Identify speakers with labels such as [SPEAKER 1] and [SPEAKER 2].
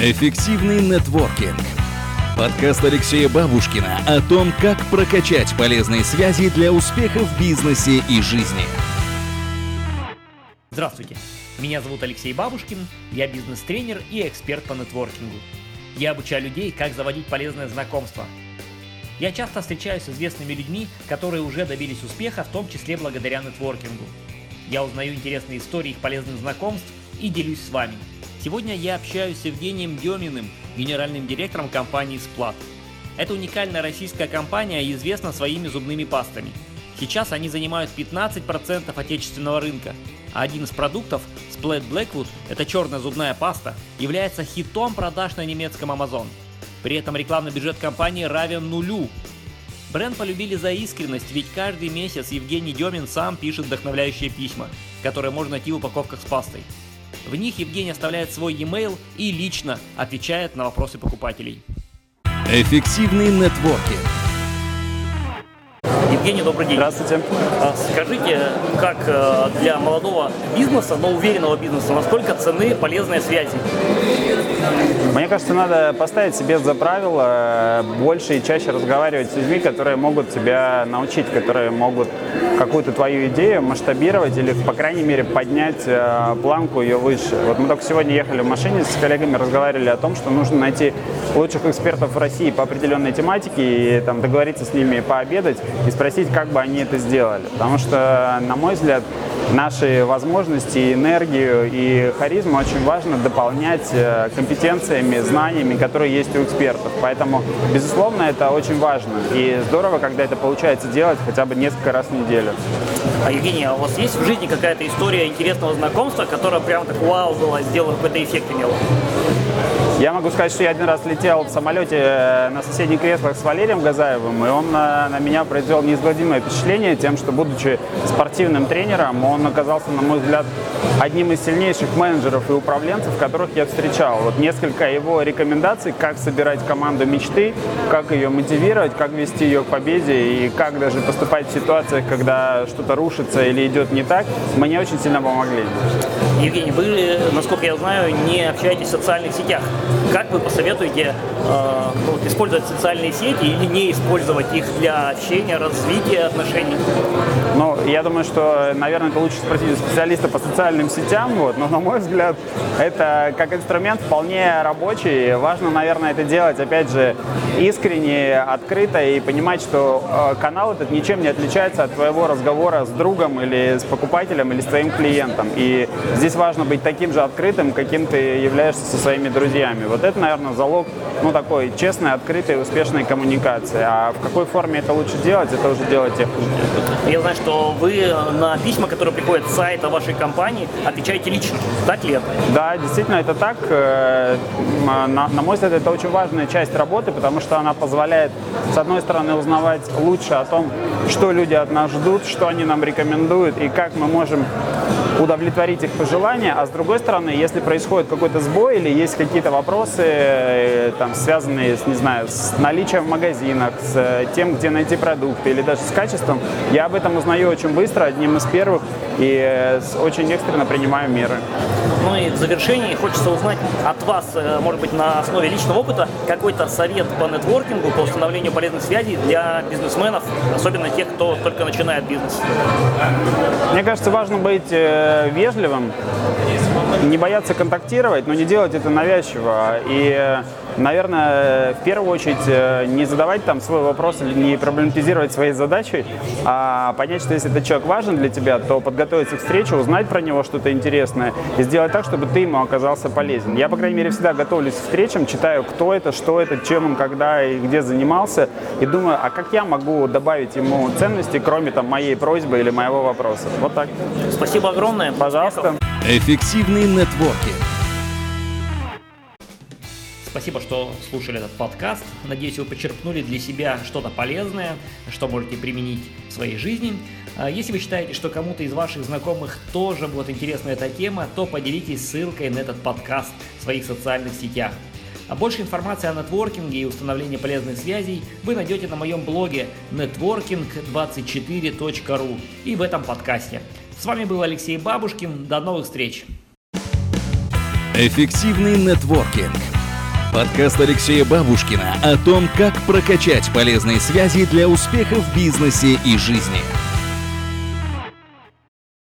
[SPEAKER 1] Эффективный нетворкинг. Подкаст Алексея Бабушкина о том, как прокачать полезные связи для успеха в бизнесе и жизни.
[SPEAKER 2] Здравствуйте, меня зовут Алексей Бабушкин, я бизнес-тренер и эксперт по нетворкингу. Я обучаю людей, как заводить полезное знакомство. Я часто встречаюсь с известными людьми, которые уже добились успеха, в том числе благодаря нетворкингу. Я узнаю интересные истории их полезных знакомств и делюсь с вами – Сегодня я общаюсь с Евгением Деминым, генеральным директором компании Splat. Это уникальная российская компания известна своими зубными пастами. Сейчас они занимают 15% отечественного рынка, а один из продуктов, Splat Blackwood, это черная зубная паста, является хитом продаж на немецком Amazon. При этом рекламный бюджет компании равен нулю. Бренд полюбили за искренность, ведь каждый месяц Евгений Демин сам пишет вдохновляющие письма, которые можно найти в упаковках с пастой. В них Евгений оставляет свой e-mail и лично отвечает на вопросы покупателей.
[SPEAKER 1] Эффективный нетворкинг.
[SPEAKER 2] Евгений, добрый день.
[SPEAKER 3] Здравствуйте.
[SPEAKER 2] А, скажите, как э, для молодого бизнеса, но уверенного бизнеса, насколько цены полезные связи?
[SPEAKER 3] Мне кажется, надо поставить себе за правило больше и чаще разговаривать с людьми, которые могут тебя научить, которые могут какую-то твою идею масштабировать или, по крайней мере, поднять э, планку ее выше. Вот мы только сегодня ехали в машине с коллегами, разговаривали о том, что нужно найти лучших экспертов в России по определенной тематике и там договориться с ними пообедать и спросить, как бы они это сделали. Потому что, на мой взгляд, наши возможности, энергию и харизму очень важно дополнять э, компетенциями, знаниями, которые есть у экспертов. Поэтому, безусловно, это очень важно. И здорово, когда это получается делать хотя бы несколько раз в неделю.
[SPEAKER 2] А, Евгений, а у вас есть в жизни какая-то история интересного знакомства, которая прям так вау была, сделала какой-то эффект имела?
[SPEAKER 3] Я могу сказать, что я один раз летел в самолете э, на соседних креслах с Валерием Газаевым, и он на, на меня произвел неизгладимое впечатление тем, что, будучи спортивным тренером, он оказался, на мой взгляд, одним из сильнейших менеджеров и управленцев, которых я встречал. Вот несколько его рекомендаций, как собирать команду мечты, как ее мотивировать, как вести ее к победе и как даже поступать в ситуациях, когда что-то рушится или идет не так, мне очень сильно помогли.
[SPEAKER 2] Евгений, вы, насколько я знаю, не общаетесь в социальных сетях. Как вы посоветуете э, ну, использовать социальные сети или не использовать их для общения, развития отношений?
[SPEAKER 3] Ну, я думаю, что, наверное, это лучше спросить у специалиста по социальным сетям, вот, но, на мой взгляд, это как инструмент вполне рабочий. Важно, наверное, это делать, опять же, искренне, открыто и понимать, что э, канал этот ничем не отличается от твоего разговора с другом или с покупателем или с твоим клиентом. И здесь важно быть таким же открытым, каким ты являешься со своими друзьями. Вот это, наверное, залог ну, такой честной, открытой, успешной коммуникации. А в какой форме это лучше делать, это уже делать тех
[SPEAKER 2] Я знаю, что вы на письма, которые приходят с сайта вашей компании, отвечаете лично. Так ли это?
[SPEAKER 3] Да, действительно, это так. Э, на, на мой взгляд, это очень важная часть работы, потому что она позволяет, с одной стороны, узнавать лучше о том, что люди от нас ждут, что они нам рекомендуют и как мы можем удовлетворить их пожелания, а с другой стороны, если происходит какой-то сбой или есть какие-то вопросы, э, там, связанные с, не знаю, с наличием в магазинах, с э, тем, где найти продукты или даже с качеством, я об этом узнаю очень быстро, одним из первых, и э, очень экстренно принимаю меры.
[SPEAKER 2] Ну и в завершении хочется узнать от вас, может быть, на основе личного опыта, какой-то совет по нетворкингу, по установлению полезных связей для бизнесменов, особенно тех, кто только начинает бизнес.
[SPEAKER 3] Мне кажется, важно быть вежливым, не бояться контактировать, но не делать это навязчиво. И наверное, в первую очередь э, не задавать там свой вопрос или не проблематизировать свои задачи, а понять, что если этот человек важен для тебя, то подготовиться к встрече, узнать про него что-то интересное и сделать так, чтобы ты ему оказался полезен. Я, по крайней мере, всегда готовлюсь к встречам, читаю, кто это, что это, чем он, когда и где занимался, и думаю, а как я могу добавить ему ценности, кроме там моей просьбы или моего вопроса. Вот так.
[SPEAKER 2] Спасибо огромное.
[SPEAKER 3] Пожалуйста.
[SPEAKER 1] Эффективный нетворкинг.
[SPEAKER 2] Спасибо, что слушали этот подкаст. Надеюсь, вы почерпнули для себя что-то полезное, что можете применить в своей жизни. А если вы считаете, что кому-то из ваших знакомых тоже будет интересна эта тема, то поделитесь ссылкой на этот подкаст в своих социальных сетях. А больше информации о нетворкинге и установлении полезных связей вы найдете на моем блоге networking24.ru и в этом подкасте. С вами был Алексей Бабушкин. До новых встреч!
[SPEAKER 1] Эффективный нетворкинг. Подкаст Алексея Бабушкина о том, как прокачать полезные связи для успеха в бизнесе и жизни.